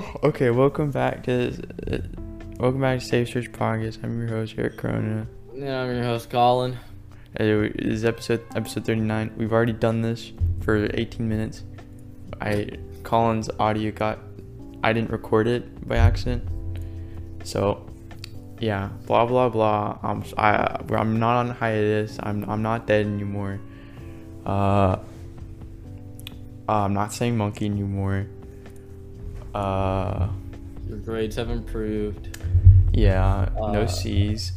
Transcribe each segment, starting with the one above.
Oh, okay. Welcome back to uh, welcome back to Safe Search Podcast. I'm your host Eric Corona. Yeah, I'm your host, Colin. Uh, This is episode episode 39. We've already done this for 18 minutes. I Colin's audio got I didn't record it by accident. So, yeah, blah blah blah. I'm I I'm not on hiatus. I'm I'm not dead anymore. Uh, I'm not saying monkey anymore. Uh. Your grades have improved. Yeah, no Uh, C's.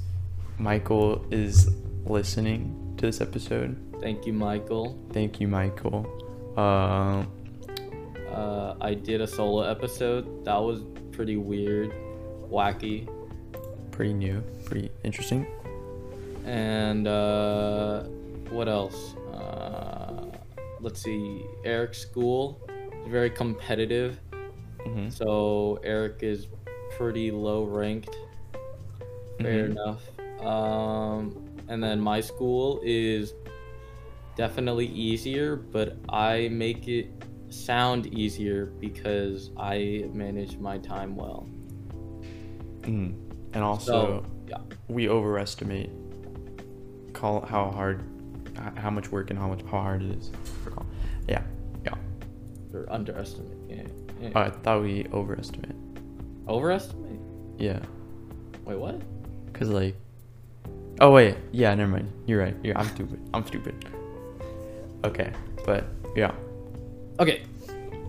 Michael is listening to this episode. Thank you, Michael. Thank you, Michael. Um, Uh, I did a solo episode. That was pretty weird, wacky, pretty new, pretty interesting. and uh, what else? Uh, let's see. Eric's school is very competitive, hmm so Eric is pretty low ranked. Fair Mhm. enough. Um, and then my school is definitely easier, but I make it sound easier because I manage my time well. hmm And also, So, yeah. we overestimate call how hard, how much work and how much how hard it is for Colin. Yeah, yeah. Or underestimate. Yeah. Yeah. I thought we overestimate. Overestimate? Yeah, Wait, what? cause like, oh wait, yeah, never mind. You're right. Yeah, I'm stupid. I'm stupid. Okay, but yeah. Okay.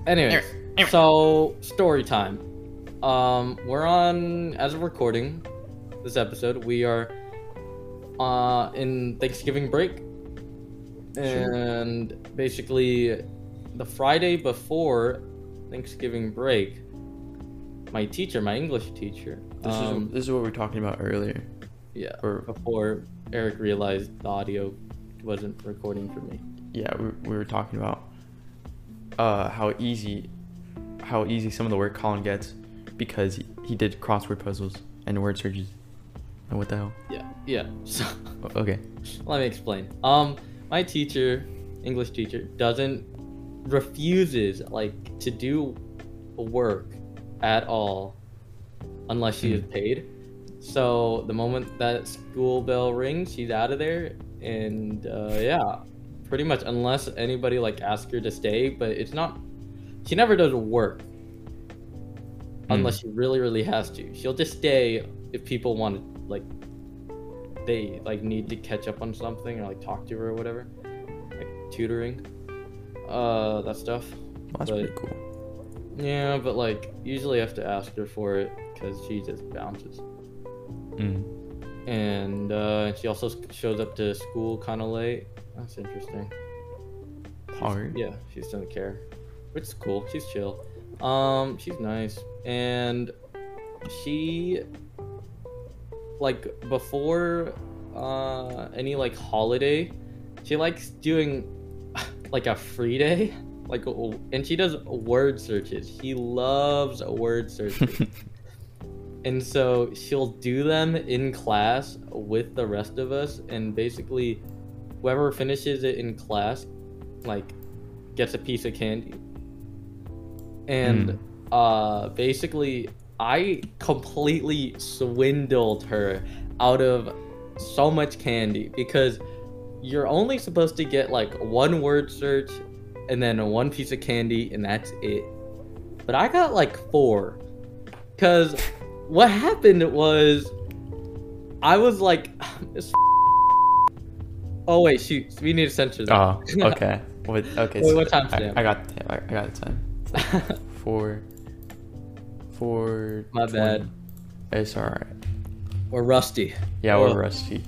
Anyways, so story time. Um, we're on as of recording this episode. We are uh in Thanksgiving break, Sure. and basically the Friday before Thanksgiving break, my teacher, my English teacher, This um, is this is what we were talking about earlier. yeah, Or before Eric realized the audio wasn't recording for me. yeah, we, we were talking about uh how easy how easy some of the work Colin gets because he, he did crossword puzzles and word searches. And what the hell? Yeah, yeah. So. Okay. Let me explain. Um, my teacher, English teacher, doesn't refuses like to do work at all unless she is Hmm. paid. So the moment that school bell rings, she's out of there, and uh, yeah, pretty much unless anybody like asks her to stay. But it's not. She never does work unless she really, really has to. She'll just stay if people want to like they like need to catch up on something or like talk to her or whatever like tutoring uh that stuff Well, that's But- pretty cool. yeah but like usually I have to ask her for it because she just bounces. Mm. and uh she also shows up to school kind of late. That's interesting. Hard. yeah she just doesn't care. Which is cool. She's chill. Um she's nice. And she like before uh any like holiday she likes doing like a free day? Like and she does word searches. He loves word searches. And so she'll do them in class with the rest of us and basically whoever finishes it in class like gets a piece of candy. And Mm. uh basically i completely swindled her out of so much candy because you're only supposed to get like one word search and then one piece of candy and that's it but i got like four because what happened was i was like oh wait shoot we need to censor that Oh, okay. What, okay. Wait, so what time I? I got the, I, I got the time. Four. Four. My 20. bad. It's alright. we're rusty Yeah, Oh. we're rusty.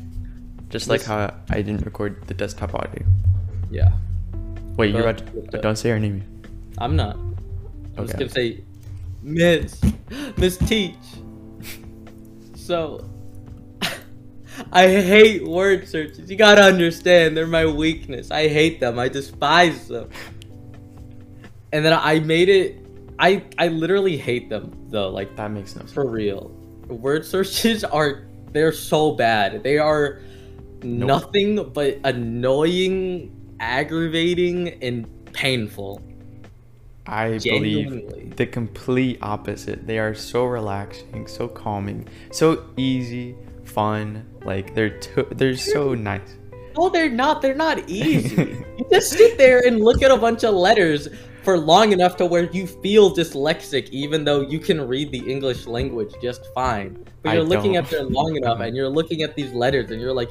Just like how I didn't record the desktop audio. yeah Wait, you're about to, don't say her name. I'm not. I'm just Okay. gonna say, Miss, Miss Teach. So, I hate word searches. You gotta understand, they're my weakness. I hate them. I despise them. And then I made it. I I literally hate them though. Like That makes no sense. for real, word searches are they're so bad. They are nothing but annoying, aggravating, and painful. I Genuinely. believe the complete opposite. They are so relaxing, so calming, so easy, fun. Like they're to- they're so nice. No, they're not. They're not easy. you just sit there and look at a bunch of letters for long enough to where you feel dyslexic, even though you can read the English language just fine. But you're looking don't. at them long enough, and you're looking at these letters, and you're like,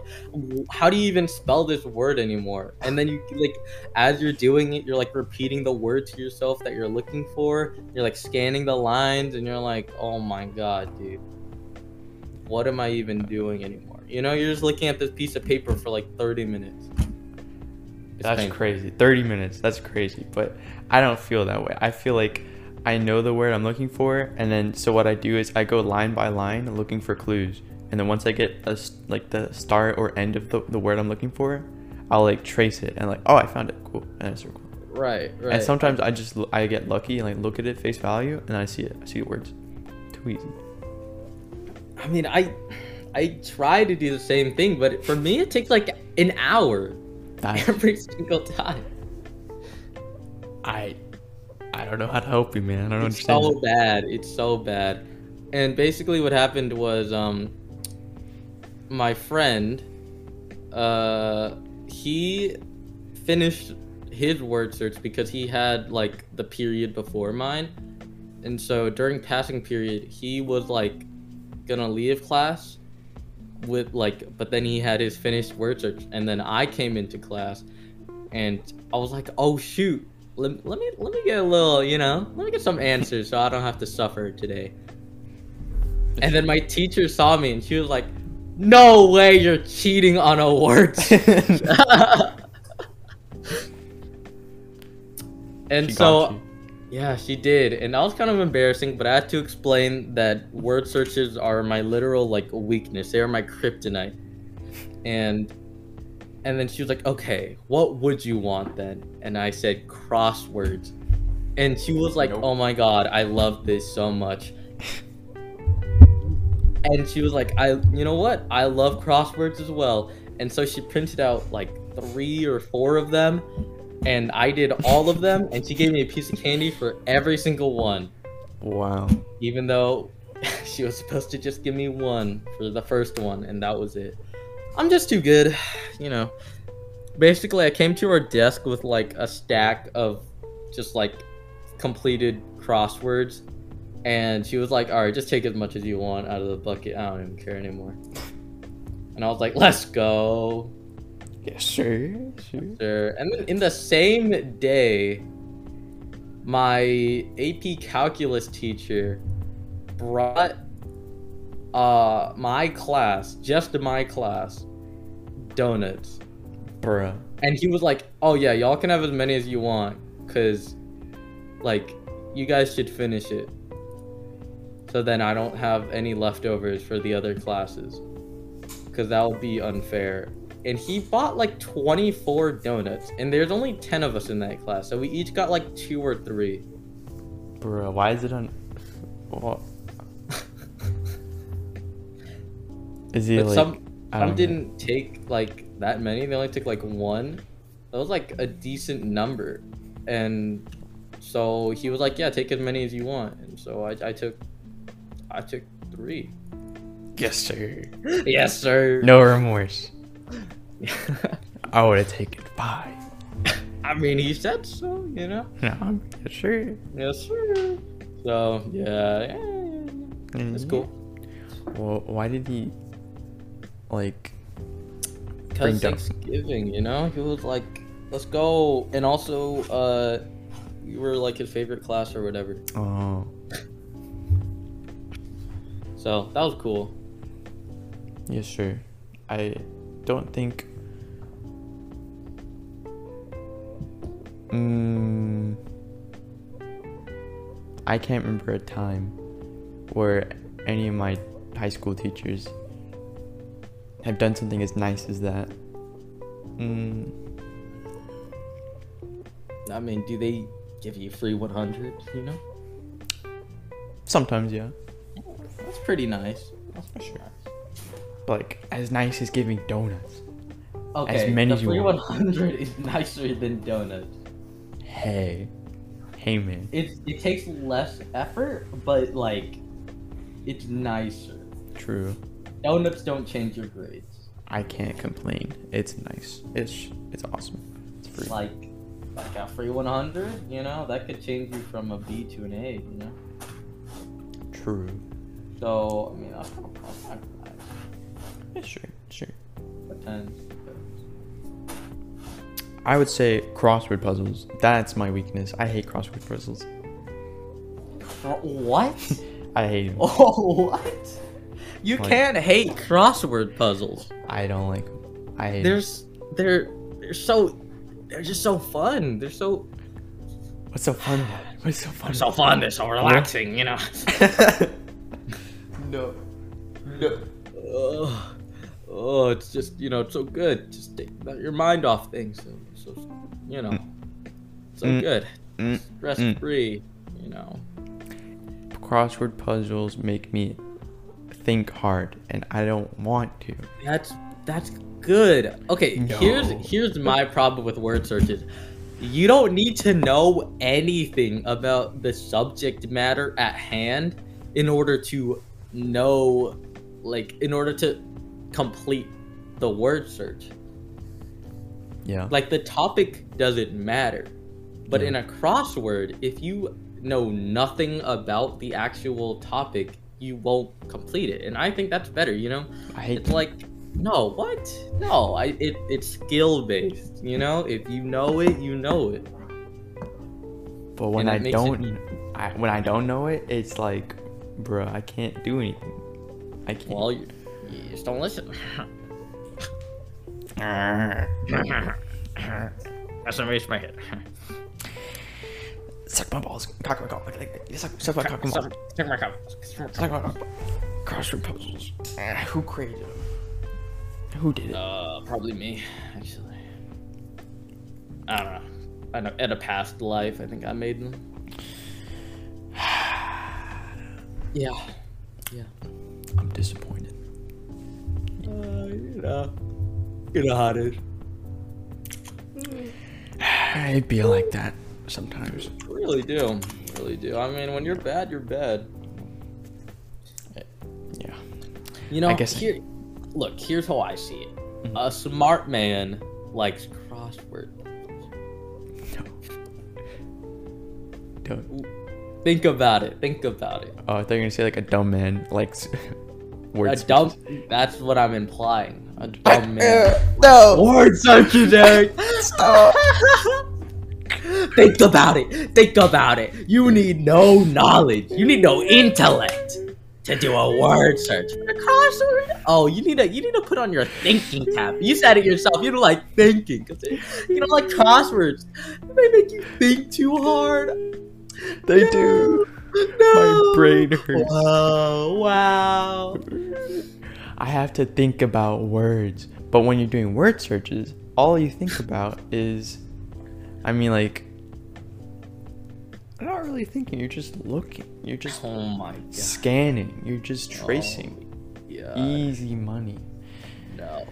"How do you even spell this word anymore?" And then you like, as you're doing it, you're like repeating the word to yourself that you're looking for. You're like scanning the lines, and you're like, "Oh my god, dude." What am I even doing anymore? You know, you're just looking at this piece of paper for like 30 minutes. It's That's painful. crazy. 30 minutes. That's crazy. But I don't feel that way. I feel like I know the word I'm looking for, and then so what I do is I go line by line looking for clues, and then once I get a like the start or end of the, the word I'm looking for, I'll like trace it and like oh I found it cool and I circle. Right, right. And sometimes I just I get lucky and like look at it face value and I see it. I see the words. Too easy. I mean, I I try to do the same thing, but for me, it takes like an hour every single time. I I don't know how to help you, man. I don't It's understand. It's so bad. It's so bad. And basically, what happened was, um, my friend, uh, he finished his word search because he had like the period before mine, and so during passing period, he was like gonna leave class with like, but then he had his finished word search, and then I came into class, and I was like, oh shoot, let, let me let me get a little, you know, let me get some answers so I don't have to suffer today. And then my teacher saw me and she was like, "No way, you're cheating on a word." search." and She so yeah, she did, and that was kind of embarrassing. But I had to explain that word searches are my literal like weakness. They are my kryptonite. And and then she was like, "Okay, what would you want then?" And I said crosswords. And she was like, Nope. "Oh my god, I love this so much." and she was like, "I, you know what? I love crosswords as well." And so she printed out like three or four of them, and I did all of them. And she gave me a piece of candy for every single one, Wow. even though she was supposed to just give me one for the first one, and that was it. I'm just too good, you know. Basically, I came to her desk with like a stack of just like completed crosswords, and she was like, "All right, just take as much as you want out of the bucket. I don't even care anymore." And I was like, "Let's go." Yes, sir. Sure. Sure. And then in the same day, my AP calculus teacher brought uh my class, just my class, donuts. Bruh. And he was like, "Oh yeah, y'all can have as many as you want cuz like you guys should finish it." So then I don't have any leftovers for the other classes cuz that would be unfair. And he bought like 24 donuts and there's only 10 of us in that class. So we each got like 2 or 3. Bruh, why is it on? What? Is he But like? some some don't know. didn't take like that many. They only took like one. That was like a decent number, and so he was like, "Yeah, take as many as you want." And so I, I took, I took three. Yes, sir. yes, sir. No remorse. I would have taken five. I mean, he said so. You know. No, I'm sure. Yes, sir. So yeah, yeah, it's mm-hmm. cool. Well, why did he like? Bring Cause down- Thanksgiving, you know, he was like, "Let's go," and also, uh, we were like his favorite class or whatever. Oh, So that was cool. yes, sure. I don't think. Mm, I can't remember a time where any of my high school teachers have done something as nice as that. Mm, I mean, do they give you free 100? You know, sometimes, yeah. that's pretty nice. That's pretty Sure. nice. Like as nice as giving donuts. Okay, many the as you free want. 100 is nicer than donuts. Hey, Hey man. It it takes less effort, but like, it's nicer. True. Donuts don't change your grades. I can't complain. It's nice. It's it's awesome. It's free. Like, like a free 100, you know, that could change you from a B to an A, you know. True. So I mean, that's kind of bad. Yeah, sure, sure. Depends. I would say crossword puzzles. That's my weakness. I hate crossword puzzles. What? I hate 'em. Oh, what? You Like- can't hate crossword puzzles. I don't like. I. There's they're they're so they're just so fun. They're so What's so fun? What's so fun? they're so fun. They're so relaxing. You know. no. No. oh, oh, it's just you know it's so good. Just take your mind off things. So, so you know, so Mm. good. Mm. Stress Mm. free. You know. Crossword puzzles make me think hard, and I don't want to. That's that's good. Okay, here's here's my problem with word searches. You don't need to know anything about the subject matter at hand in order to know like in order to complete the word search. Yeah. Like the topic doesn't matter. But Yeah. in a crossword, if you know nothing about the actual topic, you won't complete it. And I think that's better, you know? It's like, no, what? No, I it, it's skill based. You know, if you know it, you know it. But when I makes it don't, I, when I don't know it, it's like, bruh, I can't do anything. I can't. Well, you, you just don't listen. That's what makes my head. suck my balls, cock my cock, suck, suck my cock, Check my cup. suck my cock. Crossword puzzles. Ah, who created them? Who did it? Uh, probably me, actually. I don't know. I know. At a past life, I think I made them. Yeah. Yeah. I'm disappointed. Uh, you know. You know how it is. I'd be like that sometimes. Really do. Really do. I mean, when you're bad, you're bad. Yeah. You know, I guess- here, look, here's how I see it. Mm-hmm. A smart man likes crossword. No. Don't. Think about it. Think about it. Oh, I thought you were gonna say like a dumb man likes A words. dumb. That's what I'm implying. A dumb man. No. Word searches, Eric. Think about it. Think about it. You need no knowledge. You need no intellect to do a word search. For a crossword? Oh, you need to you need to put on your thinking cap. You said it yourself. You don't like thinking. You don't like crosswords. They make you think too hard. They do. No. My brain hurts. Wow! Wow! I have to think about words. But when you're doing word searches, all you think about is, I mean, like, not really thinking. You're just looking. You're just Oh my god! scanning. You're just tracing. Yeah. Easy money. No.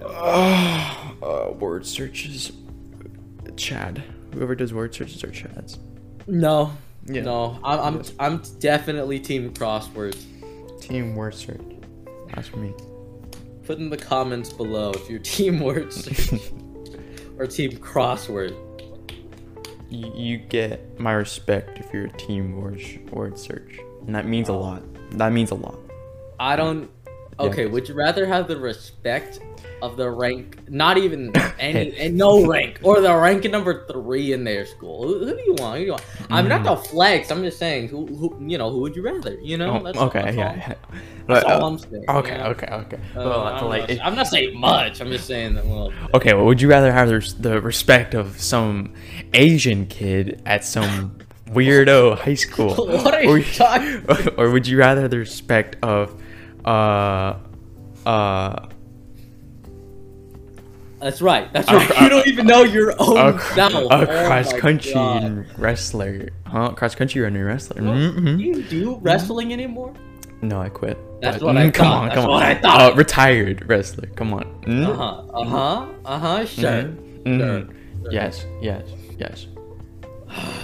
uh, word searches. Chad. Whoever does word searches are Chads. No. Yeah. No. I'm I'm, Yes. I'm definitely team crosswords. Team word search. That's for me. Put in the comments below if you're team word search or team crossword. You, you get my respect if you're a team word search. And that means a lot. That means a lot. I don't. Okay, would you rather have the respect of the rank, not even any, and no rank, or the rank number three in their school? Who, who do you want? Who do you want? I'm not the flex. I'm just saying, who, who, you know, who would you rather? You know, Oh, that's okay, that's yeah. all- yeah. That's But, all uh, I'm saying. okay, you know? okay, okay. Uh, Well, I'm, like, not, if- I'm not saying much. I'm just saying that. Well, okay, well, would you rather have the, the respect of some Asian kid at some weirdo high school? What are you or, talking- Or would you rather the respect of, uh, uh, that's right. That's right. you don't even know your own a, a Oh cross my country wrestler? Huh? Cross country running wrestler? Do hmm you do wrestling anymore? No, I quit. That's But- what I mm, come on, That's come on. I. Uh, retired wrestler. Come on. Mm? Uh huh. Uh huh. Uh huh. Sure. Mhm. Sure. Mhm. Yes, yes, yes.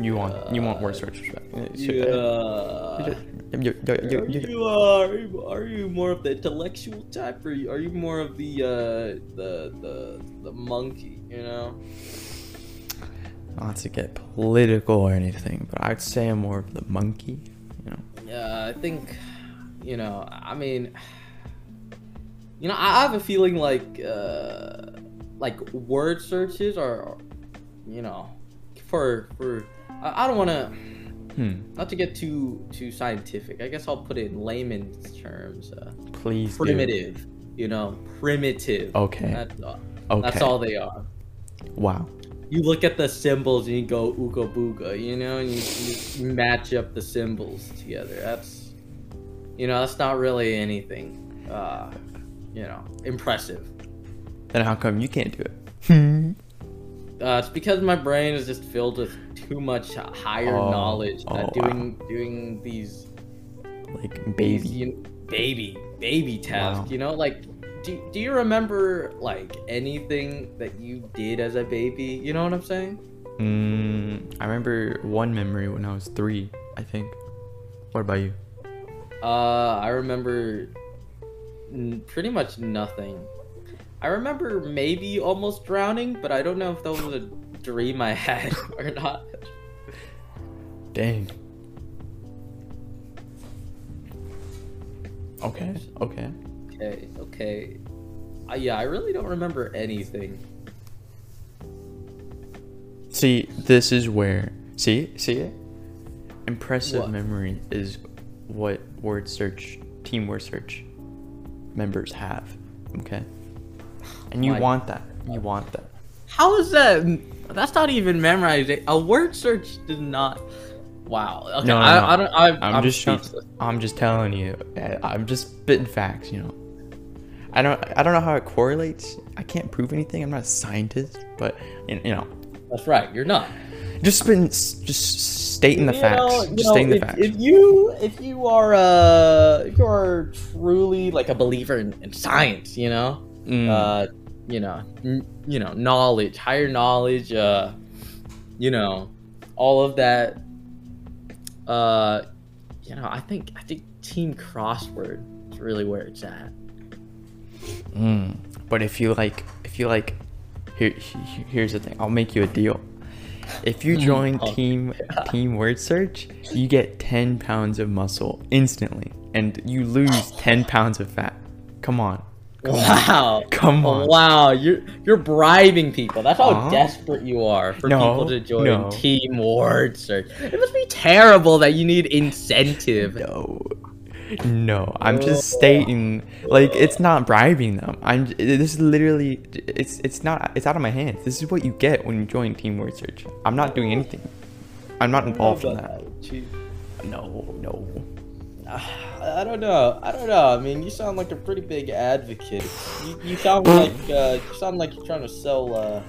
You want you want word search respect. Yeah. You- you- you- Are you- uh, are you are you more of the intellectual type, or are you, are you more of the uh, the the the monkey? You know. Not to get political or anything, but I'd say I'm more of the monkey. You know. Yeah, I think, you know, I mean, you know, I have a feeling like, uh, like word searches are, you know, for for I, I don't want to Hmm. not to get too too scientific. I guess I'll put it in layman's terms. Uh, Please. do. primitive, you know, primitive. Okay. That's all. Okay. That's all they are. Wow. You look at the symbols and you go ooga booga, you know, and you, you match up the symbols together. That's, you know, that's not really anything, uh, you know, impressive. Then how come you can't do it? Uh, it's because my brain is just filled with too much higher Oh, knowledge that oh, wow. doing doing these like these, baby. you baby baby tasks. Wow. You know, like. Do, do you remember like anything that you did as a baby? You know what I'm saying? Mm, I remember one memory when I was three. I think. What about you? Uh, I remember n- pretty much nothing. I remember maybe almost drowning, but I don't know if that was a dream I had or not. Dang. Okay. Okay. Okay, okay. Uh, yeah, I really don't remember anything. See, this is where. See, see it. Impressive What? memory is what word search, team word search members have. Okay. And you My- want that. You want that. How is that? That's not even memorized. A word search does not. Wow. Okay, No, no, I, no. I don't. I, I'm, I'm, just speechless. I'm just telling you. I'm just spitting facts, you know. I don't I don't know how it correlates. I can't prove anything. I'm not a scientist, but you know, That's right. You're not. just spitting, just stating the You facts. know- just know, stating the if, facts. If you if you are uh if you are truly like a believer in, in science, you know, Mm, uh, you know, n- you know, knowledge, higher knowledge, uh, you know, all of that. Uh, you know, I think I think Team Crossword is really where it's at. mm. But if you like, if you like, here, here's the thing. I'll make you a deal. If you join Oh, team team word search, you get 10 pounds of muscle instantly, and you lose 10 pounds of fat. Come on, Wow. come oh, on. Wow, you're you're bribing people. That's how Huh? desperate you are for No, people to join no. Team Word Search. It must be terrible that you need incentive. No, no. I'm just oh. stating, like, it's not bribing them. I'm. This is literally. It's. It's not. It's out of my hands. This is what you get when you join Team Word Search. I'm not doing anything. I'm not involved in that. Uh, no, no. Ah. I don't know. I don't know. I mean, you sound like a pretty big advocate. You, you sound like uh, you sound like you're trying to sell uh,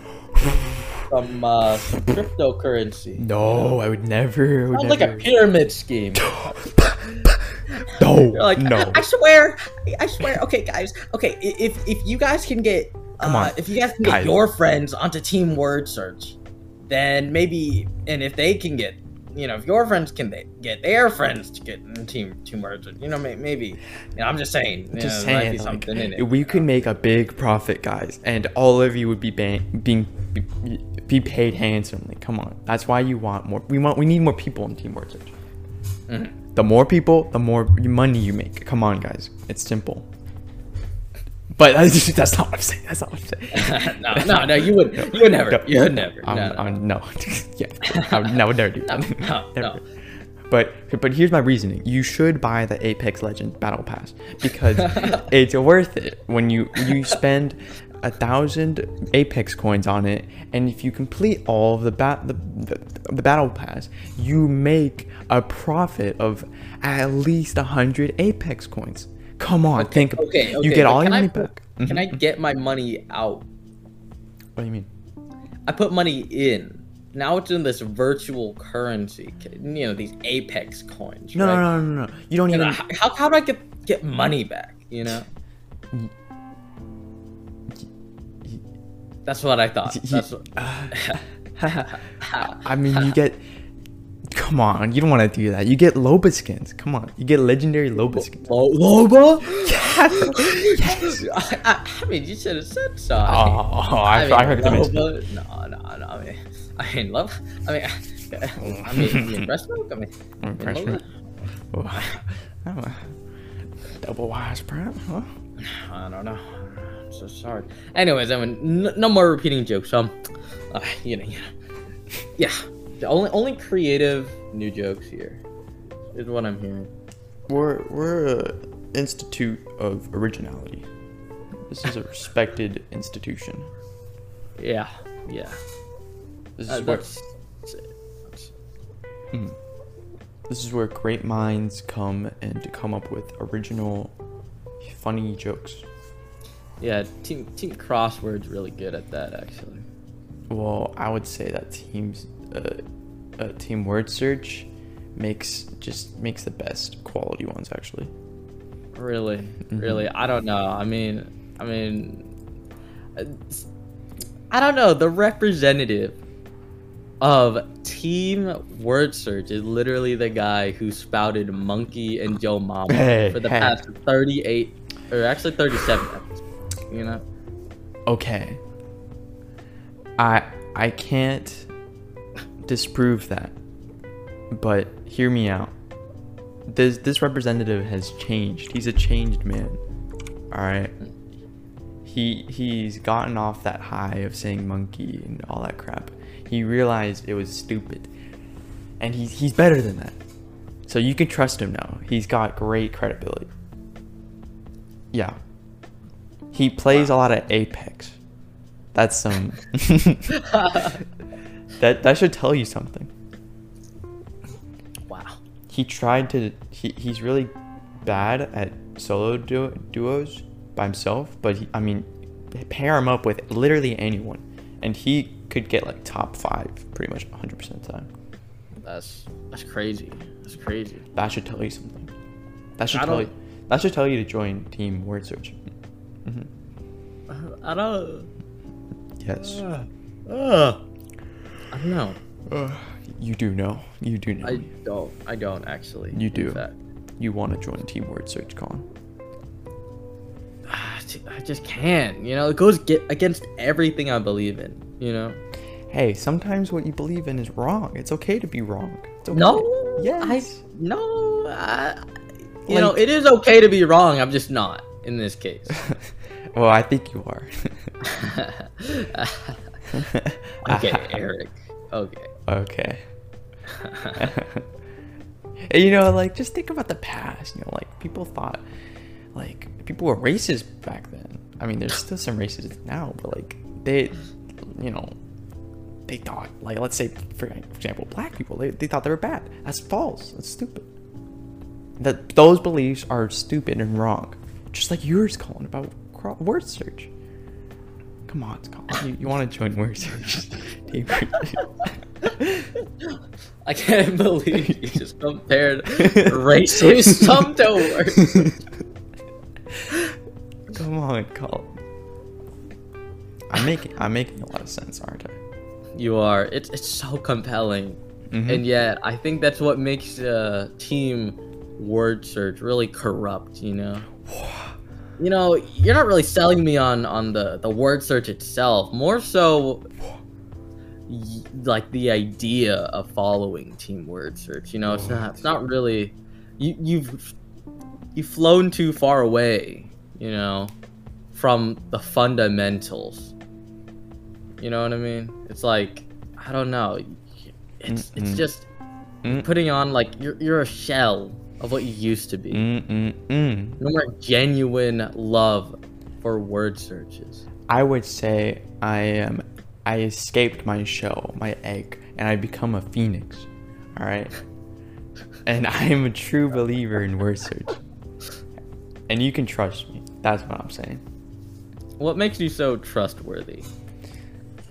some uh, some cryptocurrency. No, I would never. I would Sounds like a pyramid scheme. no, like, no. I swear, I swear. Okay, guys. Okay, if if you guys can get, Come uh, on. if you guys can get Guys. your friends onto Team Word Search, then maybe, and if they can get, you know, if your friends can they get their friends to get in Team Word Search, you know, may, maybe. You know, I'm just saying. You just know, there might be saying, like, something in it. we could make a big profit, guys, and all of you would be ban- being be, be paid handsomely. Come on, that's why you want more. We want. We need more people in Team Search. Mhm. The more people, the more money you make. Come on, guys, it's simple. But that's not what I'm saying. That's not what I'm saying. no, no, no, you would, you would never, No, you would never. Um, no, no. um, no. yeah, I would, I would never do No, that. no, Never. no. But but here's my reasoning. You should buy the Apex Legends Battle Pass because it's worth it when you you spend a thousand Apex coins on it, and if you complete all of the bat the, the, the Battle Pass, you make a profit of at least a hundred Apex coins. Come on, think. Okay, okay. you get all your money back. Can. I mm-hmm. get my money out? What do you mean? I put money in. Now it's in this virtual currency. You know these Apex coins. No, right? no, no, no, no. You don't And even. I- how, how do I get get money back? You know. That's what I thought. That's what, uh, I mean, you get Come on, you don't want to do that. You get Loba skins. Come on, you get legendary Loba skins. Lo- Loba? yes. I, I, I mean, you should have said so. Oh, I, I, heard the mention. Loba, no, no, no. I mean, I mean, love. I mean, I mean, the breast milk. I mean, I mean, Refreshment. Loba? Oh, I'm a double wise prep, huh? I don't know. I'm so sorry. Anyways, I mean, n- no more repeating jokes. Um, uh, you know, you know, yeah. The only only creative new jokes here is what I'm hearing. We're we're a institute of originality. This is a respected institution. Yeah, yeah. This is Uh, where that's, that's it. That's- mm. this is where great minds come and to come up with original, funny jokes. yeah, team team crosswords really good at that actually. Well, I would say that teams, uh, uh, team word search, makes just makes the best quality ones actually. Really, Mm-hmm. really. I don't know. I mean, I mean, I don't know. The representative of Team Word Search is literally the guy who spouted Monkey and Joe Mama Hey, for the hey. past 38, or actually 37 episodes. You know? Okay. I I can't disprove that. But hear me out. This this representative has changed. He's a changed man. All right. He he's gotten off that high of saying monkey and all that crap. He realized it was stupid. And he's he's better than that. So you can trust him now. He's got great credibility. Yeah. He plays a lot of Apex. That's some that that should tell you something. Wow. He tried to he, he's really bad at solo duo, duos by himself, but he, I mean pair him up with literally anyone and he could get like top 5 pretty much 100% of the time. That's that's crazy. That's crazy. That should tell you something. That should I tell you that should tell you to join team word search. hmm I don't. Yes. Uh, uh, I don't know. Uh, you do know. You do know. I don't. I don't actually. You do. fact. You want to join team word search, Con? I just can't. You know, it goes get against everything I believe in. You know. Hey, sometimes what you believe in is wrong. It's okay to be wrong. Okay. No. Yes. I no. I, you know, it is okay to be wrong. I'm just not in this case. well, I think you are. okay, uh-huh. Eric. Okay. okay. And, you know, like just think about the past. You know, like people thought, like people were racist back then. I mean, there's still some racists now, but like they, you know, they thought like let's say for example, black people they, they thought they were bad. That's false. That's stupid. That those beliefs are stupid and wrong, just like yours, Colin, about word search. Come on, Colin. You, you want to join? Team I can't believe you just compared racism to words. Come on, Colin. I'm making I'm making a lot of sense, aren't I? You are. It's it's so compelling, Mhm. and yet I think that's what makes uh, team word search really corrupt. You know. You know, you're not really selling me on on the the word search itself. More so, y- like the idea of following team word search. You know, it's not it's not really. You you've you've flown too far away. You know, from the fundamentals. You know what I mean? It's like I don't know. It's it's Mm-mm. just Mm. putting on like you're you're a shell of what you used to be. Mm mm mm. No more genuine love for word searches. I would say I am. I escaped my shell, my egg, and I become a phoenix. All right. And I am a true believer in word search. And you can trust me. That's what I'm saying. What makes you so trustworthy?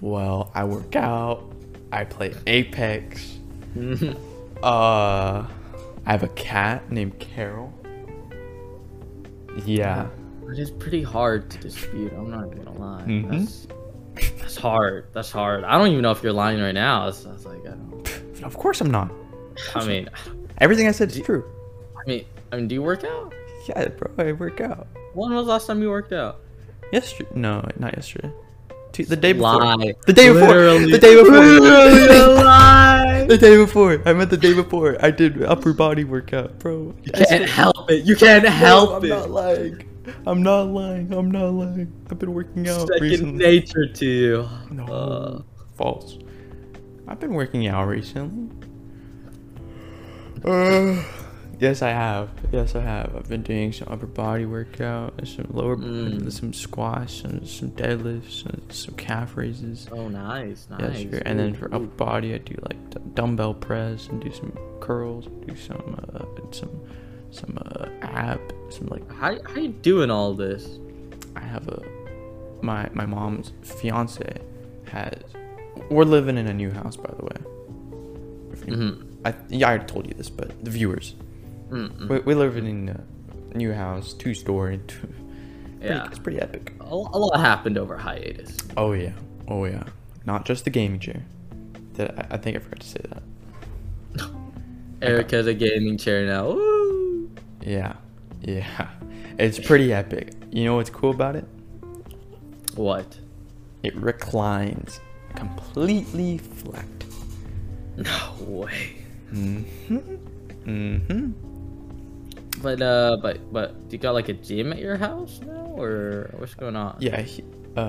Well, I work out. I play Apex. Uh, I have a cat named Carol. Yeah. It is pretty hard to dispute. I'm not even gonna lie. Mhm. That's, that's hard. That's hard. I don't even know if you're lying right now. It's, it's like I don't. Of course I'm not. I mean, Everything I said is true. I mean, I mean, do you work out? Yeah, bro, I work out. When was the last time you worked out? Yesterday? No, not yesterday. The day before. Lie. The day before. Literally- The day before. Literally a lie. The day before. I meant the day before. I did upper body workout, bro. You can't help it. You can't help I'm it. not lying. I'm not lying. I'm not lying. I've been working out Second recently. nature to you. No, Uh, false. I've been working out recently. Uh, yes, I have. Yes, I have. I've been doing some upper body workout, and some lower, Mm. some squats, and some deadlifts, and some calf raises. oh, nice, nice. Yeah, sure. And then for upper body, I do like d- dumbbell press and do some curls, do some uh, some some uh, ab, some like How how you doing all this? I have a my my mom's fiance has. We're living in a new house, by the way. Mhm. I yeah, I already told you this, but the viewers, Mm-mm. we we live in a new house, two story. Two, Yeah, it's pretty epic. a, a lot happened over hiatus. Oh yeah, oh yeah. Not just the gaming chair. That I, I think I forgot to say that. Eric has a gaming chair now. Woo! Yeah, yeah. It's pretty epic. You know what's cool about it? What? It reclines completely flat. No way. Mm-hmm. Mm-hmm. But uh, but but do you got like a gym at your house now, or what's going on? Yeah. He, uh.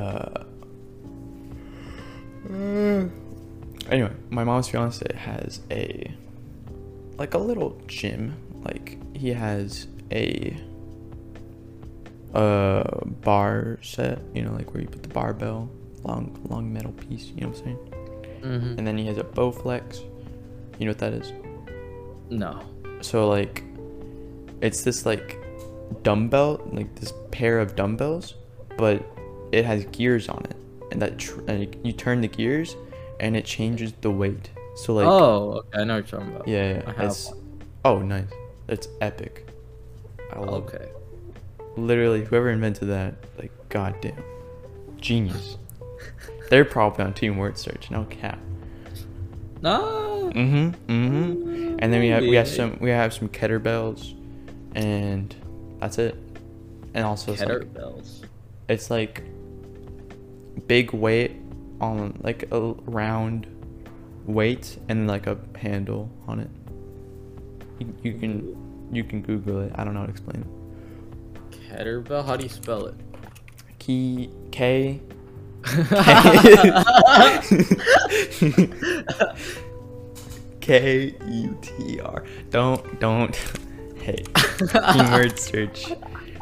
uh, Anyway, my mom's fiance has a like a little gym. Like he has a uh bar set, you know, like where you put the barbell, long long metal piece, you know what I'm saying? Mm-hmm. And then he has a Bowflex. You know what that is? No. So like, it's this like dumbbell, like this pair of dumbbells, but it has gears on it, and that tr- and you turn the gears, and it changes the weight. So like, oh, okay. I know what you're talking about. yeah, yeah, it's oh nice, it's epic. I love it. Okay. Literally, whoever invented that, like, goddamn, genius. They're probably on Team Word Search, no cap. No. Mm-hmm. Mm-hmm. And then we have we have some we have some kettlebells, and that's it. And also it's like, it's like big weight on like a round weight and like a handle on it. You, you can you can Google it. I don't know how to explain it. Kettlebell. How do you spell it? Key K K U T R. Don't don't. Hey, keyword search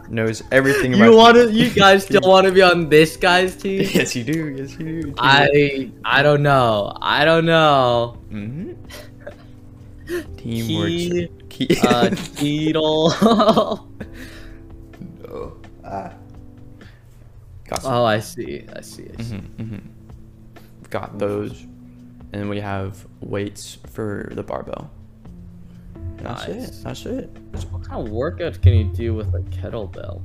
knows everything about. you want to? You guys still want to be on this guy's team? Yes, you do. Yes, you do. I I don't know. I don't know. Mm-hmm. Teamwork. Key, Key. uh, Cheadle. no. Ah. Got oh, I see. I see. I see. hmm hmm Got those, and we have weights for the barbell. That's it. That's it. What kind of workouts can you do with a kettlebell?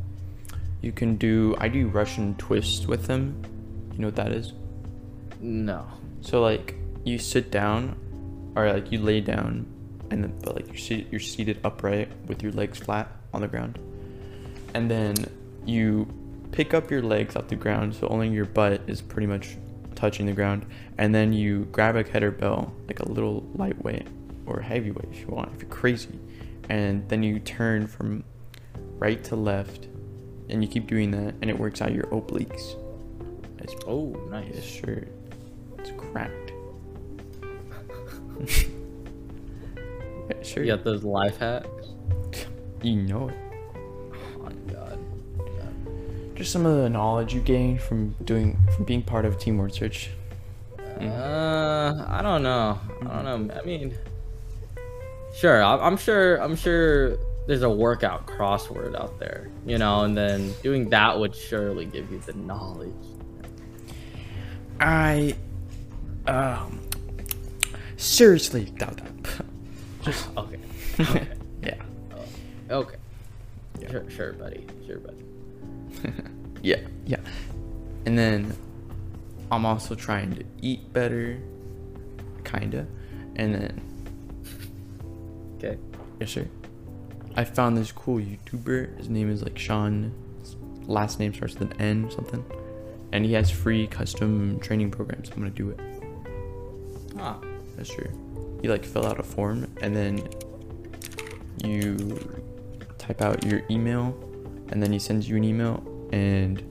You can do. I do Russian twists with them. You know what that is? No. So like you sit down, or like you lay down, and then but like you're sit, you're seated upright with your legs flat on the ground, and then you pick up your legs off the ground so only your butt is pretty much touching the ground, and then you grab a kettlebell like a little lightweight or heavyweight if you want if you're crazy, and then you turn from right to left, and you keep doing that, and it works out your obliques. It's Oh, Yes, nice. sure. It's cracked. Yeah, sure. You got those life hacks? You know it. Oh my god. Just some of the knowledge you gain from doing, from being part of Team Word Search. Uh, I don't know. I don't know. I mean, sure. I'm, sure. I'm sure there's a workout crossword out there, you know, and then doing that would surely give you the knowledge. I, um, seriously doubt that. Just, Okay. Okay. yeah. okay. Yeah. Sure, sure, buddy. Sure, buddy. yeah, yeah. And then I'm also trying to eat better, kinda. And then. Yes, sir. I found this cool YouTuber. His name is like Sean. His last name starts with an N or something, and he has free custom training programs. I'm gonna do it. Ah. That's true. You like fill out a form and then you type out your email and then he sends you an email and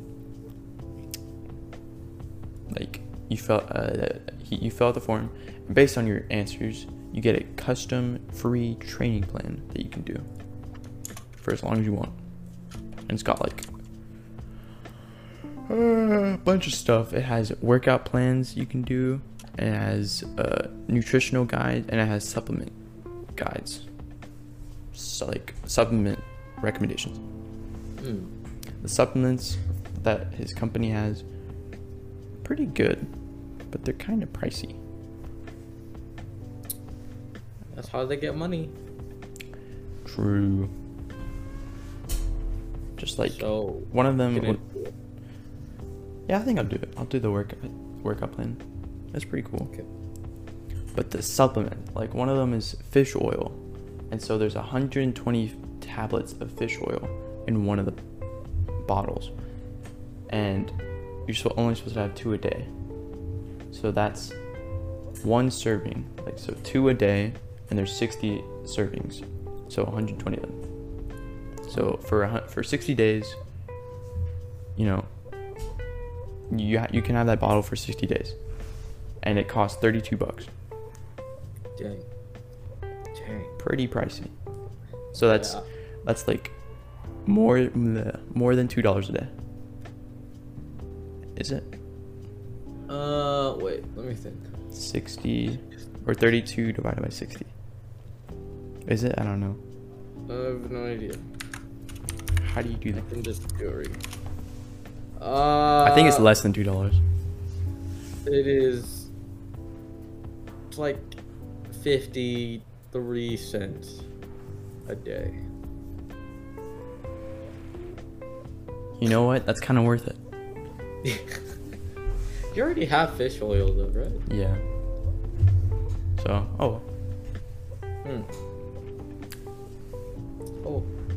like you fill uh, he, you fill out the form and based on your answers you get a custom free training plan that you can do for as long as you want. And it's got like a bunch of stuff. It has workout plans you can do. It has a nutritional guide and it has supplement guides. So like supplement recommendations. Hmm. the supplements that his company has pretty good but they're kind of pricey That's how they get money. true. Just like so one of them would- it. yeah i think i'll do it. I'll do the work workout plan. That's pretty cool. Okay. but the supplement like one of them is fish oil. And so there's 120 tablets of fish oil in one of the bottles. And you're only supposed to have two a day. So that's one serving. Like so two a day and there's 60 servings so 120 of them so for a, for 60 days you know you, ha- you can have that bottle for 60 days and it costs 32 bucks Dang. Dang. pretty pricey. So that's Yeah. that's like more more than two dollars a day. Is it Uh, wait. Let me think. sixty or thirty-two divided by sixty? Is it? I don't know. I have no idea. How do you do I that? can just do it. Uh, I think it's less than two dollars. It is. It's like fifty-three cents a day. You know what? That's kind of worth it. you already have fish oil though, right? Yeah. So, oh, Hmm.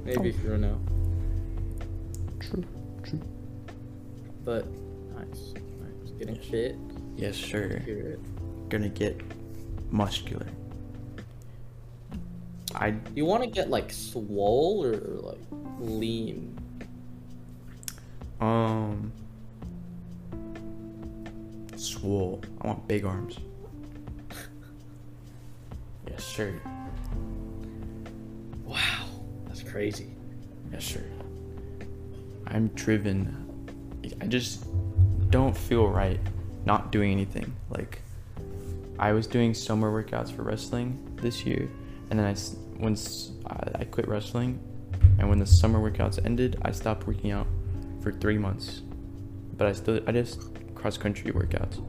Maybe Oh. if you run out. true, true. But nice, nice. Getting Yes. fit. Yes, sure. Gonna get muscular. I You want to get like swole or like lean? Um. Swole. I want big arms. yes, sir. Crazy. Yes, sir. I'm driven. I just don't feel right not doing anything. Like, I was doing summer workouts for wrestling this year, and then I once I I quit wrestling, and when the summer workouts ended, I stopped working out for three months. But I still, I did cross country workouts,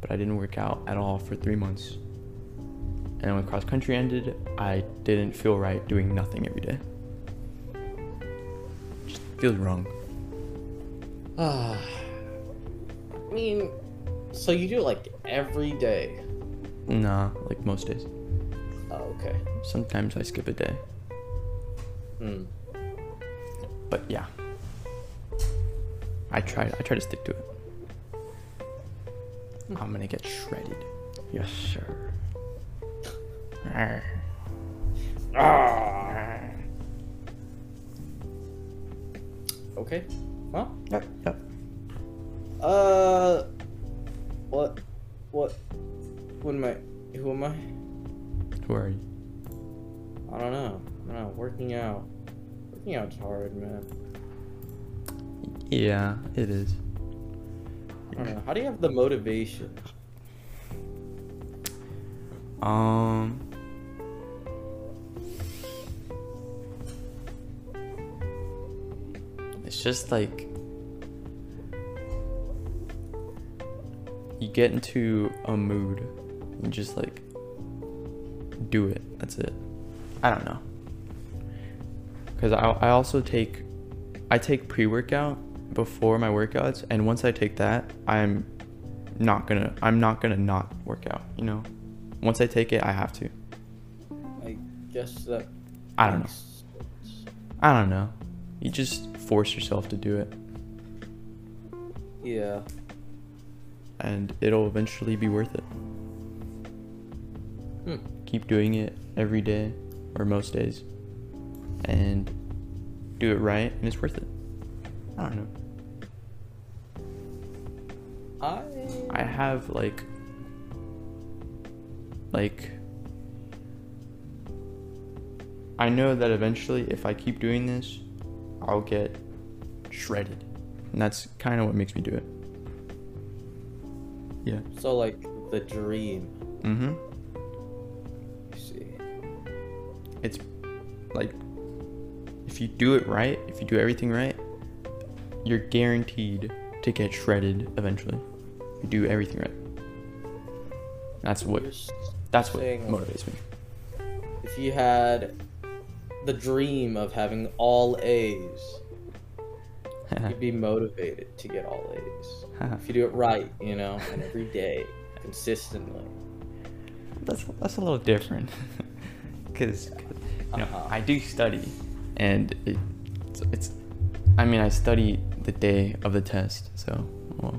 but I didn't work out at all for three months. And when cross country ended, I didn't feel right doing nothing every day. Feels wrong. Ah, I mean, so you do it like every day? Nah, like most days. Oh, okay. Sometimes I skip a day. Hmm. But yeah. I try I try to stick to it. I'm gonna get shredded. Yes, sir. Arr. Okay. Well, Yep, yep. uh, what, what, what am I? Who am I? Who are you? I don't know. I don't know. Working out. Working out's hard, man. Yeah, it is. I don't know. How do you have the motivation? Um. It's just like you get into a mood and just like do it. That's it. I don't know. Cause I I also take I take pre workout before my workouts, and once I take that, I'm not gonna I'm not gonna not work out. You know, once I take it, I have to. I guess that. I don't know. sense. I don't know. You just force yourself to do it, Yeah. and it'll eventually be worth it. Hmm. Keep doing it every day, or most days, and do it right, and it's worth it. I don't know. I. I have like like I know that eventually if I keep doing this, I'll get shredded. And that's kind of what makes me do it. Yeah. So like the dream. Mm Mhm. See. It's like if you do it right, if you do everything right, you're guaranteed to get shredded eventually. You do everything right. That's what that's what motivates me. If you had the dream of having all A's, you'd be motivated to get all A's. If you do it right, you know, and every day, consistently. that's that's a little different because you know Uh-huh. I do study and it, it's, it's I mean I study the day of the test so well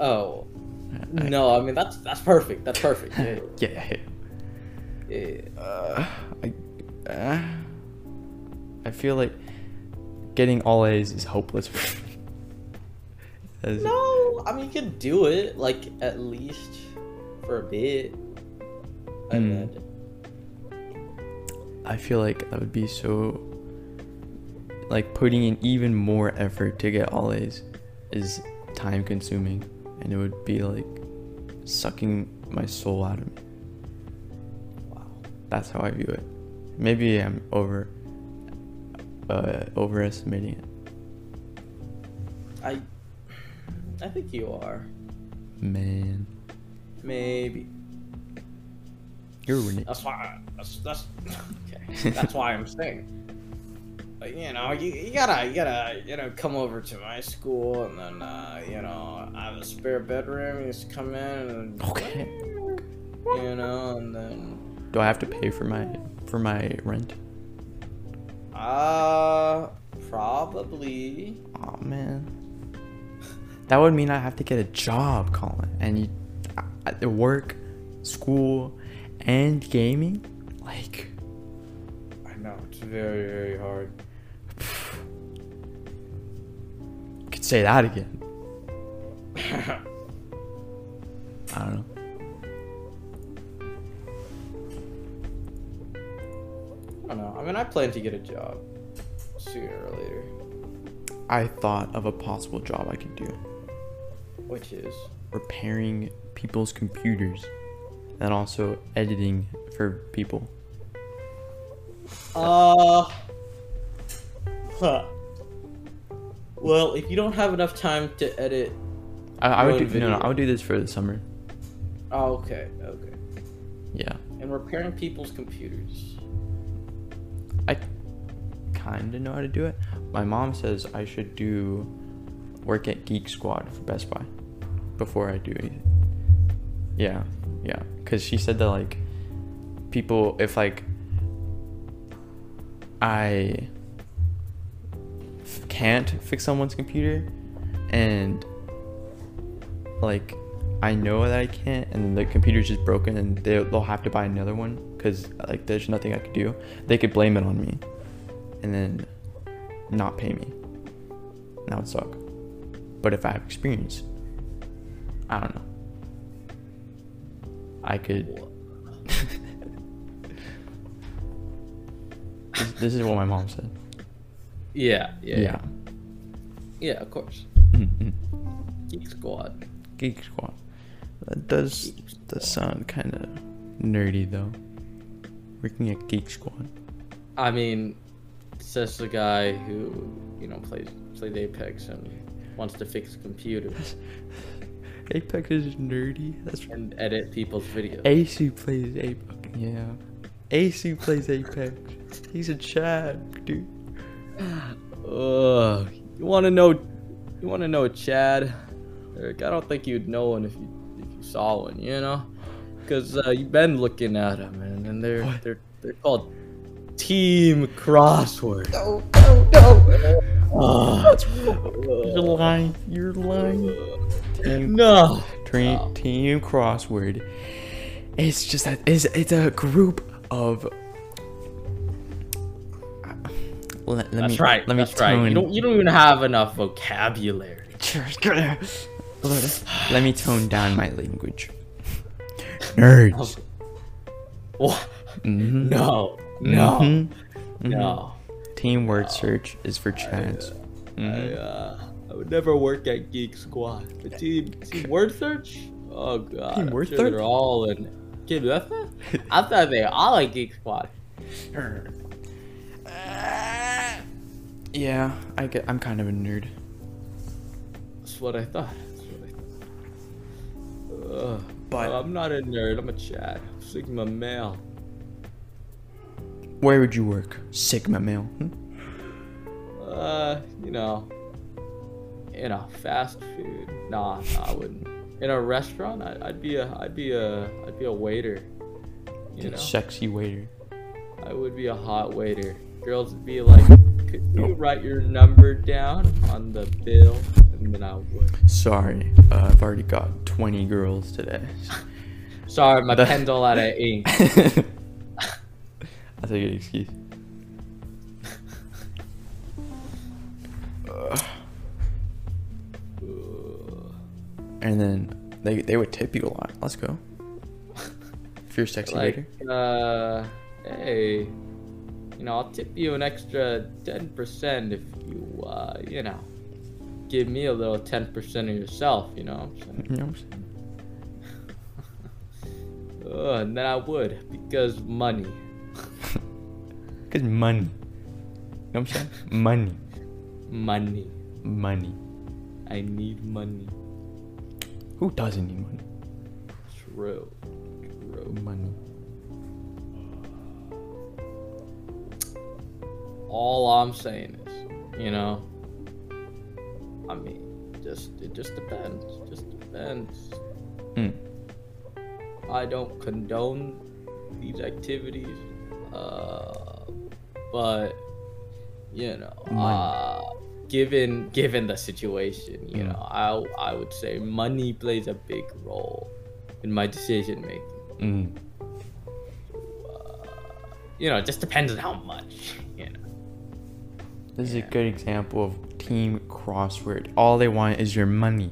Oh. I- No, I mean that's that's perfect. That's perfect. Yeah. yeah, yeah. Uh, I uh, I feel like getting all A's is hopeless. As- No, I mean you can do it like at least for a bit, and Hmm. then I feel like that would be so like putting in even more effort to get all A's is time consuming and it would be like sucking my soul out of me. wow. That's how I view it. Maybe I'm over uh overestimating it. I I think you are. Man. Maybe. You're That's why. That's that's okay. That's why I'm saying. But, you know, you, you gotta you gotta you know come over to my school and then uh, you know I have a spare bedroom. You just come in and Okay. you know and then Do I have to pay for my for my rent? Uh probably Oh man. That would mean I have to get a job, Colin. And you at the work, school, and gaming? Like I know it's very very hard. could say that again. I don't know. Don't know. I mean, I plan to get a job sooner or later, I thought of a possible job I could do. which is Repairing people's computers and also editing for people. Uh. Huh. Well, if you don't have enough time to edit. I, I would do own no, no. I would do this for the summer. Oh, okay, okay. Yeah. And repairing people's computers. Kind of know how to do it. My mom says I should do work at Geek Squad for Best Buy before I do anything. Yeah, yeah. Because she said that, like, people, if, like, I f- can't fix someone's computer and, like, I know that I can't, and the computer's just broken, and they'll have to buy another one because like there's nothing I could do. They could blame it on me, and then not pay me. That would suck. But if I have experience, I don't know. I could. this, this is what my mom said. Yeah, yeah, Yeah. Yeah, of course. Mhm. Geek Squad. Geek Squad. That does does sound kind of nerdy though. Working at Geek Squad. I mean, says the guy who, you know, plays plays Apex and wants to fix computers Apex is nerdy. That's and edit people's videos. AC plays Apex. Yeah. AC plays Apex. He's a Chad, dude. Ugh. You want to know? You want to know Chad? Eric, I don't think you'd know one if you if you saw one. You know, because uh, you've been looking at them, and, and they're What? they're they're called Team Crossword. No, no, no. Ah. You're lying. You're lying. Team, no. team, team crossword. It's just that it's, it's a group of. Let, let That's me, right. Let me That's right. You don't. You don't even have enough vocabulary. let me tone down my language. Nerds. What? Mhm. No. No. Mhm. No. Team word search is for chats. I, Mhm. uh, I would never work at Geek Squad. But team, team Word Search? Oh god. Team I'm Word sure Search? They're all in. Word Search? I thought they all like Geek Squad. Yeah, I get. I'm kind of a nerd. That's what I thought. That's what I thought. Ugh. But- I'm not a nerd. I'm a Chad. I'm Sigma male. Where would you work? Sigma male. Hmm? Uh, you know, in a fast food. Nah, nah, I wouldn't. In a restaurant, I, I'd be a, I'd be a, I'd be a waiter. You know, Sexy waiter. I would be a hot waiter. Girls would be like, could you write your number down on the bill? And then I would. Sorry, uh, I've already got 20 girls today. Sorry, my pen's all out of ink. That's a good excuse. And then they they would tip you a lot. Let's go. If you're sexy like, waiter. uh, hey, you know, I'll tip you an extra 10% if you, uh, you know, give me a little 10% of yourself, you know what I'm saying? You know what I'm saying? Ugh, and then I would, because money. Cause money. You know what I'm saying? Money. Money. Money. I need money. Who doesn't need money? True. True. Money. All I'm saying is, you know, I mean, just it just depends. Just depends. Hmm. I don't condone these activities, uh, but you know, uh, given given the situation, you Mm. know, I I would say money plays a big role in my decision making. Mm. You know, it just depends on how much. You know, This is a good example of team crossword. All they want is your money.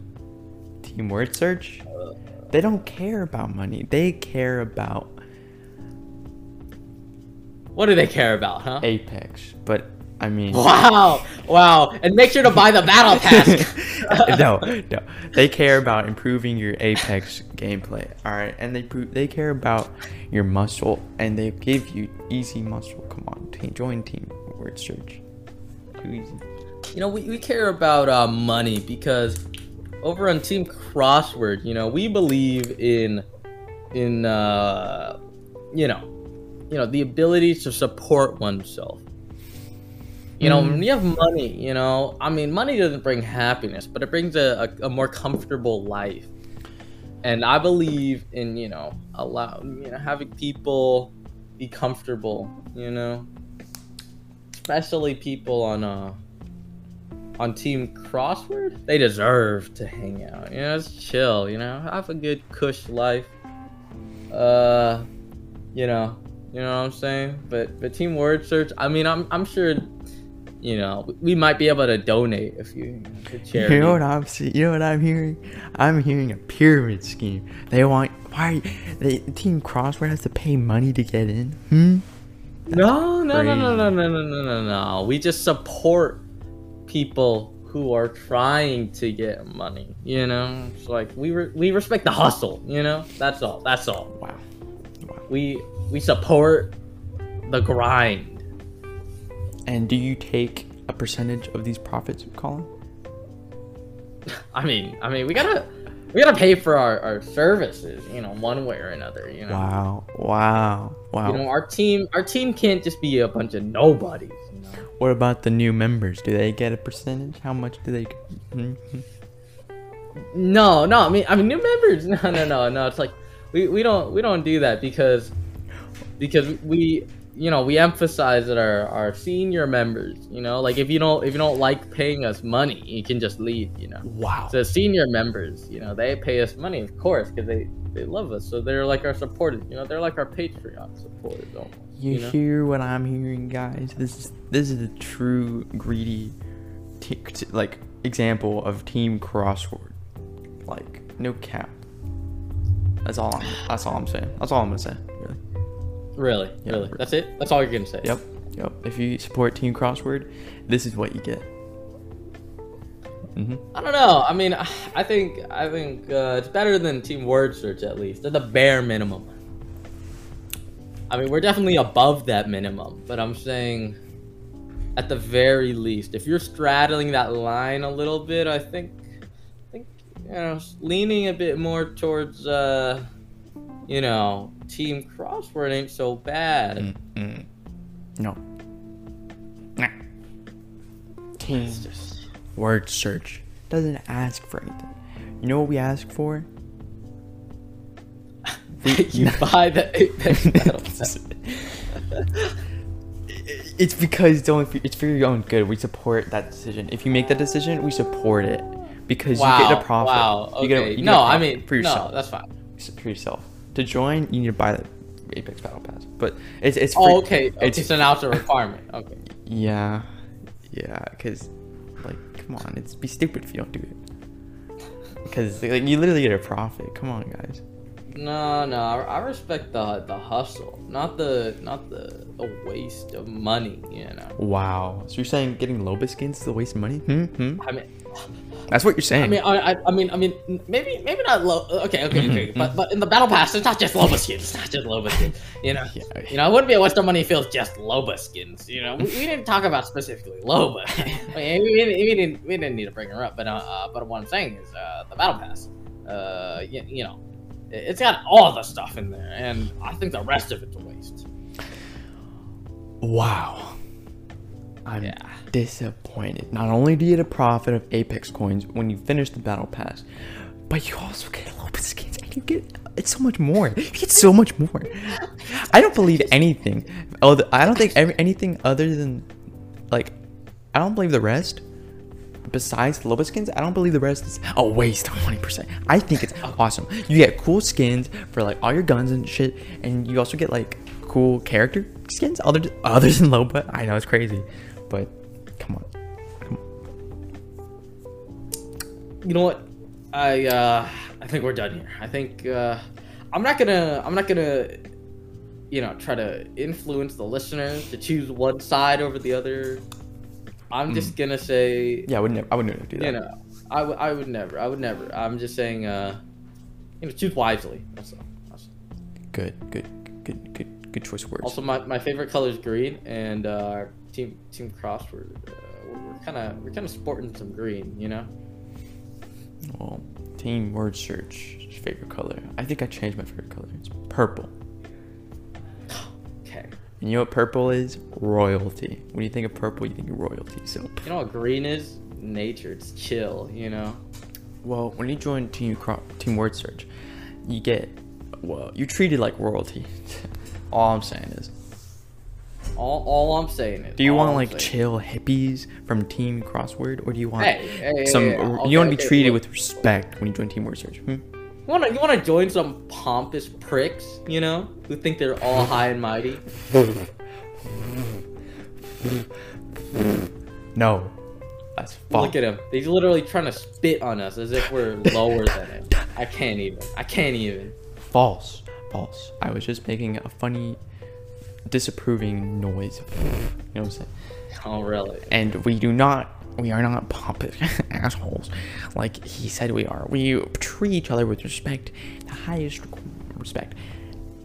Team word search? They don't care about money. They care about what do they care about, huh? Apex. But I mean Wow, wow, and make sure to buy the battle pass. no, no. They care about improving your Apex gameplay. All right, and they they care about your muscle, and they give you easy muscle. Come on, team, join team word search. Too easy. you know, we, we care about uh, money because over on Team Crossword, you know, we believe in in uh, you know, you know, the ability to support oneself. You know, when you have money, you know, I mean, money doesn't bring happiness, but it brings a, a, a more comfortable life. And I believe in, you know, allow, you know, having people be comfortable, you know, especially people on uh on Team Crossword, they deserve to hang out. You know, it's chill. You know, have a good cush life. Uh, you know, you know what I'm saying. But but Team Word Search, I mean, I'm I'm sure, you know, we might be able to donate if you. You know what I'm see- You know what I'm hearing? I'm hearing a pyramid scheme. They want why they Team Crossword has to pay money to get in. Hmm. No, no, no, no, no, no, no, no, no, no. We just support people who are trying to get money. You know, it's like we re- we respect the hustle. You know, that's all. That's all. Wow. We we support the grind. And do you take a percentage of these profits, Colin? I mean, I mean, we gotta we gotta pay for our, our services. You know, one way or another. You know. Wow. Wow. Wow. You know, our team our team can't just be a bunch of nobodies. You know. What about the new members? Do they get a percentage? How much do they? No, no. I mean, I mean, new members. No, no, no, no. It's like we, we don't we don't do that because because we you know we emphasize that our our senior members you know like if you don't if you don't like paying us money you can just leave you know Wow. so senior members you know they pay us money of course because they they love us so they're like our supporters you know they're like our patreon supporters almost You you know? hear what I'm hearing, guys? This is this is a true greedy, t- t- like example of team crossword. Like no cap. That's all I'm. That's all I'm saying. That's all I'm gonna say. Really. really Yeah, really that's it that's all you're gonna say Yep. Yep. If you support team crossword, this is what you get. hmm I don't know. I mean, I think I think uh, it's better than Team Word Search at least. They're the bare minimum. I mean, we're definitely above that minimum, but I'm saying, at the very least, if you're straddling that line a little bit, I think, I think you know, leaning a bit more towards, uh, you know, Team Crossword ain't so bad. Mm-mm. No. Nah. Team just word search doesn't ask for anything. You know what we ask for? you buy the Apex Battle it's because it's only for, it's for your own good. We support that decision. If you make that decision, we support it because Wow! you get a profit. Wow! Okay. You get a, you get a no, I profit mean, for yourself. no, that's fine. for yourself. To join, you need to buy the Apex Battle Pass. But it's it's free. Oh, okay. okay. It's so now it's a requirement. Okay. yeah, yeah. Because like, come on, it's be stupid if you don't do it. Because like you literally get a profit. Come on, guys. No, no, I I respect the the hustle, not the not the, the waste of money. You know. Wow. So you're saying getting Loba skins is a waste of money? Hmm. hmm? I mean, That's what you're saying. I mean, I, I, I mean, I mean, maybe, maybe not low. Okay, okay, okay. But, but in the battle pass, it's not just Loba skins. It's not just Loba skins. You know, Yeah. you know, it wouldn't be a waste of money if it just Loba skins. You know, we, we didn't talk about specifically Loba. I mean, we, didn't- we didn't, we didn't need to bring her up. But, uh, uh but what I'm saying is, uh, the battle pass, uh, you, you know, it- it's got all the stuff in there, and I think the rest of it's a waste. Wow. I'm Yeah. disappointed. Not only do you get a profit of Apex coins when you finish the battle pass, but you also get Loba skins and you get it's so much more. You get so much more. I don't believe anything. Oh, I don't think anything other than like I don't believe the rest. Besides Loba skins, I don't believe the rest is a waste of 20%. I think it's awesome. You get cool skins for like all your guns and shit, and you also get like cool character skins other other than Loba. I know it's crazy, but come on. Come on. you know what i uh i think we're done here i think uh i'm not gonna i'm not gonna you know try to influence the listeners to choose one side over the other i'm just gonna say Yeah, I would never. I would never do that. you know I would- I would never i would never i'm just saying uh you know choose wisely that's all, that's all. Good, good, good, good, good choice of words. also my, my favorite color is green and uh team team cross we're uh, we're kind of we're kind of sporting some green you know well, team word search favorite color. I think I changed my favorite color. It's purple. okay And you know what purple is? Royalty. When you think of purple, you think of royalty. So, you know what green is nature it's chill you know well, when you join team Cro- team word search, you get well, you're treated like royalty. All I'm saying is, All, all I'm saying is. do you want I'm like chill hippies from Team Crossword, or do you want Hey, hey, some? hey, okay, you want to be treated with respect when you join Team Word Search. Hmm? You wanna you wanna join some pompous pricks, you know, who think they're all high and mighty? No, that's false. Look at him. He's literally trying to spit on us as if we're lower than him. I can't even. I can't even. False. False. I was just making a funny, disapproving noise. You know what I'm saying? Oh really? And we do not, we are not pompous assholes like he said we are. We treat each other with respect, the highest respect.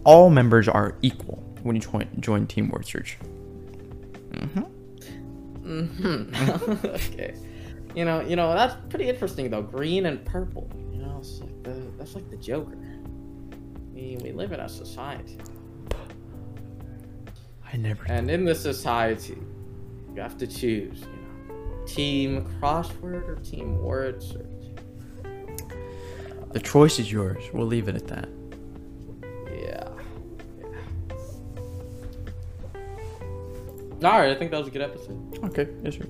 All members are equal when you join, join Team Word Search. Mm hmm Mm hmm okay. You know, you know that's pretty interesting though. Green and purple. You know, it's like the that's like the Joker. We we live in a society, I never. and in this society, you have to choose. You know, team crossword or team word search. The choice is yours. We'll leave it at that. Yeah. All right, I think that was a good episode. Okay, yes, sir.